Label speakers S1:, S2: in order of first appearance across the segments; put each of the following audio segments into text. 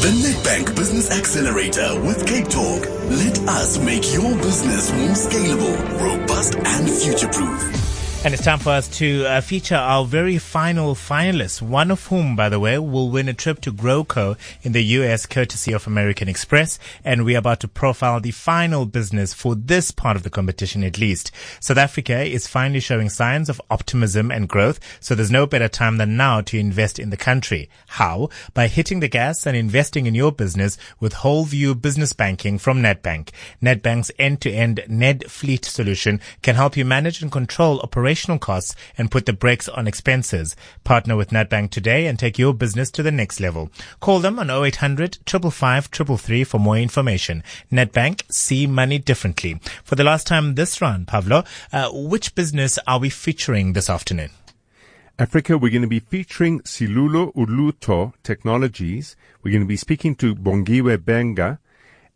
S1: The Nedbank Business Accelerator with Cape Talk. Let us make your business more scalable, robust, and future proof.
S2: And it's time for us to uh, feature our very final finalists, one of whom, by the way, will win a trip to GrowCo in the US courtesy of American Express. And we're about to profile the final business for this part of the competition at least. South Africa is finally showing signs of optimism and growth. So there's no better time than now to invest in the country. How? By hitting the gas and investing in your business with whole view business banking from Nedbank. Nedbank's end-to-end Ned Fleet solution can help you manage and control operations operational costs and put the brakes on expenses. Partner with Nedbank today and take your business to the next level. Call them on 0800 555 for more information. Nedbank, see money differently. For the last time this round, Pavlo, uh, which business are we featuring this afternoon?
S3: Africa, we're going to be featuring Silulo Ulutho Technologies. We're going to be speaking to Bongiwe Benga.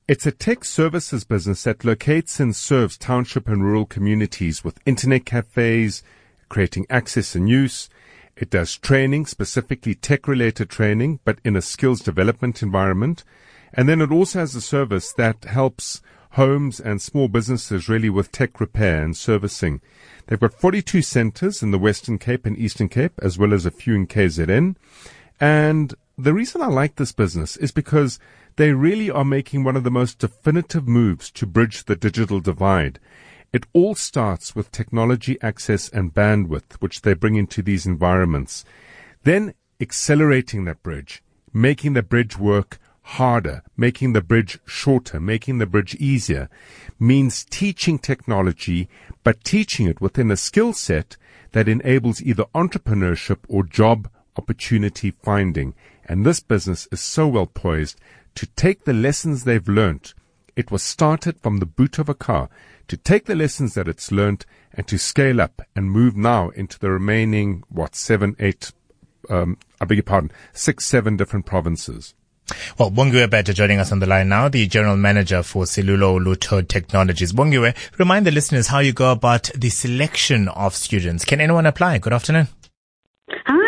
S3: It's a tech services business that locates and serves township and rural communities with internet cafes, creating access and use. It does training, specifically tech related training, but in a skills development environment. And then it also has a service that helps homes and small businesses really with tech repair and servicing. They've got 42 centers in the Western Cape and Eastern Cape, as well as a few in KZN. And the reason I like this business is because they really are making one of the most definitive moves to bridge the digital divide. It all starts with technology access and bandwidth, which they bring into these environments. Then accelerating that bridge, making the bridge work harder, making the bridge shorter, making the bridge easier, means teaching technology, but teaching it within a skill set that enables either entrepreneurship or job opportunity finding. And this business is so well poised to take the lessons they've learnt. It was started from the boot of a car to take the lessons that it's learnt and to scale up and move now into the remaining, what, seven, eight, um, I beg your pardon, six, seven different provinces.
S2: Well, Bongiwe Beta joining us on the line now, the General Manager for Silulo Ulutho Technologies. Bongiwe, remind the listeners how you go about the selection of students. Can anyone apply? Good afternoon.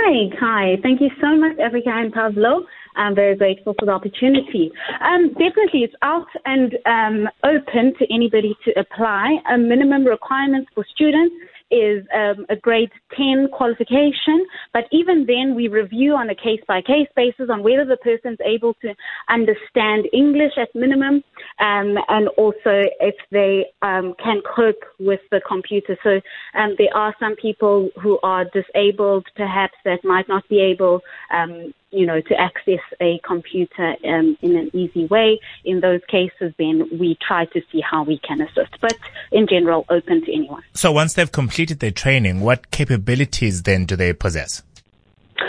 S4: Hi, hi. Thank you so much, Africa and Pavlo. I'm very grateful for the opportunity. Um, definitely, it's out and um, open to anybody to apply. A minimum requirement for students is um, a grade 10 qualification, but even then we review on a case by case basis on whether the person's able to understand English at minimum um, and also if they um, can cope with the computer. So um, there are some people who are disabled perhaps that might not be able um, you know, to access a computer um, in an easy way. In those cases, then we try to see how we can assist. But in general, open to anyone.
S2: So once they've completed their training, what capabilities then do they possess?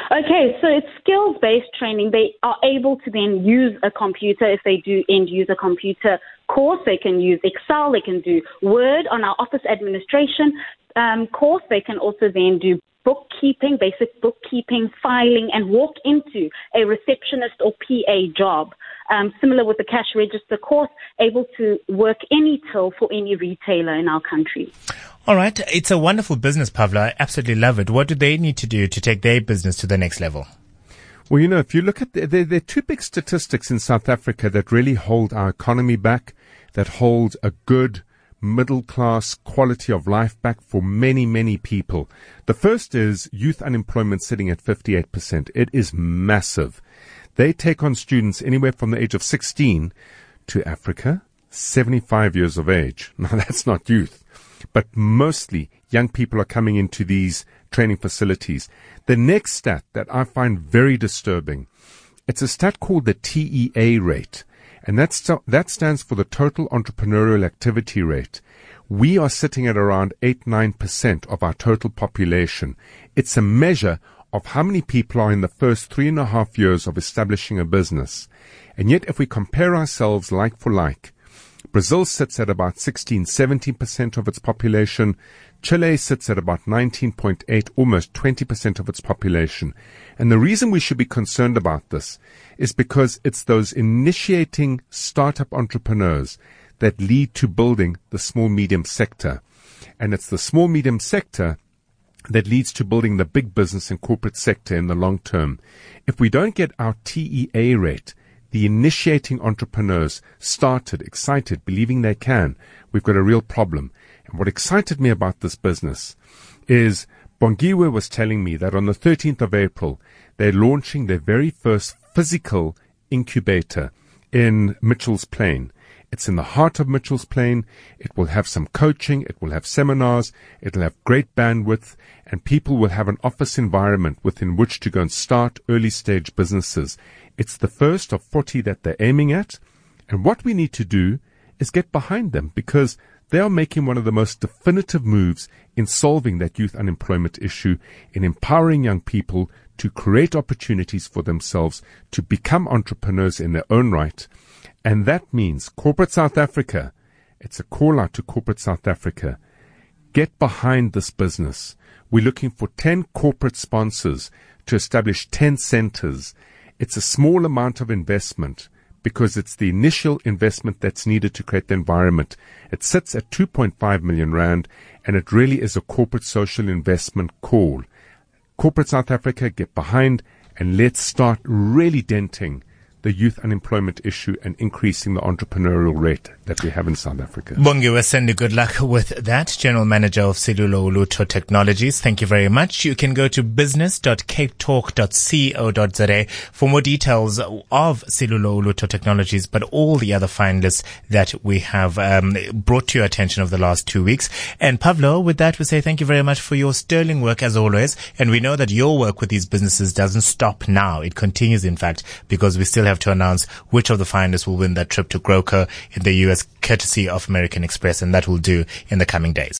S4: Okay, so it's skills based training. They are able to then use a computer if they do end user computer course. They can use Excel, they can do Word on our office administration um, course. They can also then do bookkeeping, basic bookkeeping, filing, and walk into a receptionist or PA job. Um, similar with the cash register course, able to work any till for any retailer in our country.
S2: All right. It's a wonderful business, Pavlo. I absolutely love it. What do they need to do to take their business to the next level?
S3: Well, you know, if you look at the, there, there are two big statistics in South Africa that really hold our economy back, that hold a good middle class quality of life back for many, many people. The first is youth unemployment sitting at 58%. It is massive. They take on students anywhere from the age of 16 to Africa, 75 years of age. Now that's not youth, but mostly young people are coming into these training facilities. The next stat that I find very disturbing, it's a stat called the TEA rate and that, st- that stands for the total entrepreneurial activity rate. We are sitting at around 8 9% of our total population. It's a measure of how many people are in the first three and a half years of establishing a business. And yet, if we compare ourselves like for like, Brazil sits at about 16 17% of its population. Chile sits at about 19.8, almost 20% of its population. And the reason we should be concerned about this is because it's those initiating startup entrepreneurs that lead to building the small medium sector. And it's the small medium sector that leads to building the big business and corporate sector in the long term. If we don't get our TEA rate, the initiating entrepreneurs started, excited, believing they can, we've got a real problem. And what excited me about this business is Bongiwe was telling me that on the 13th of April, they're launching their very first physical incubator in Mitchell's Plain. It's in the heart of Mitchell's Plain. It will have some coaching. It will have seminars. It'll have great bandwidth and people will have an office environment within which to go and start early stage businesses. It's the first of 40 that they're aiming at. And what we need to do is get behind them because they are making one of the most definitive moves in solving that youth unemployment issue, in empowering young people to create opportunities for themselves, to become entrepreneurs in their own right. And that means corporate South Africa, it's a call out to corporate South Africa. Get behind this business. We're looking for 10 corporate sponsors to establish 10 centers. It's a small amount of investment because it's the initial investment that's needed to create the environment. It sits at 2.5 million rand and it really is a corporate social investment call. Corporate South Africa, get behind and let's start really denting the youth unemployment issue and increasing the entrepreneurial rate that we have in South Africa.
S2: Bongiwe Sendi, good luck with that. General Manager of Silulo Ulutho Technologies. Thank you very much. You can go to business.capetalk.co.za for more details of Silulo Ulutho Technologies, but all the other finalists that we have um, brought to your attention over the last two weeks. And Pavlo, with that, we say thank you very much for your sterling work as always. And we know that your work with these businesses doesn't stop now. It continues, in fact, because we still have to announce which of the finalists will win that trip to GrowCo in the US courtesy of American Express, and that will do in the coming days.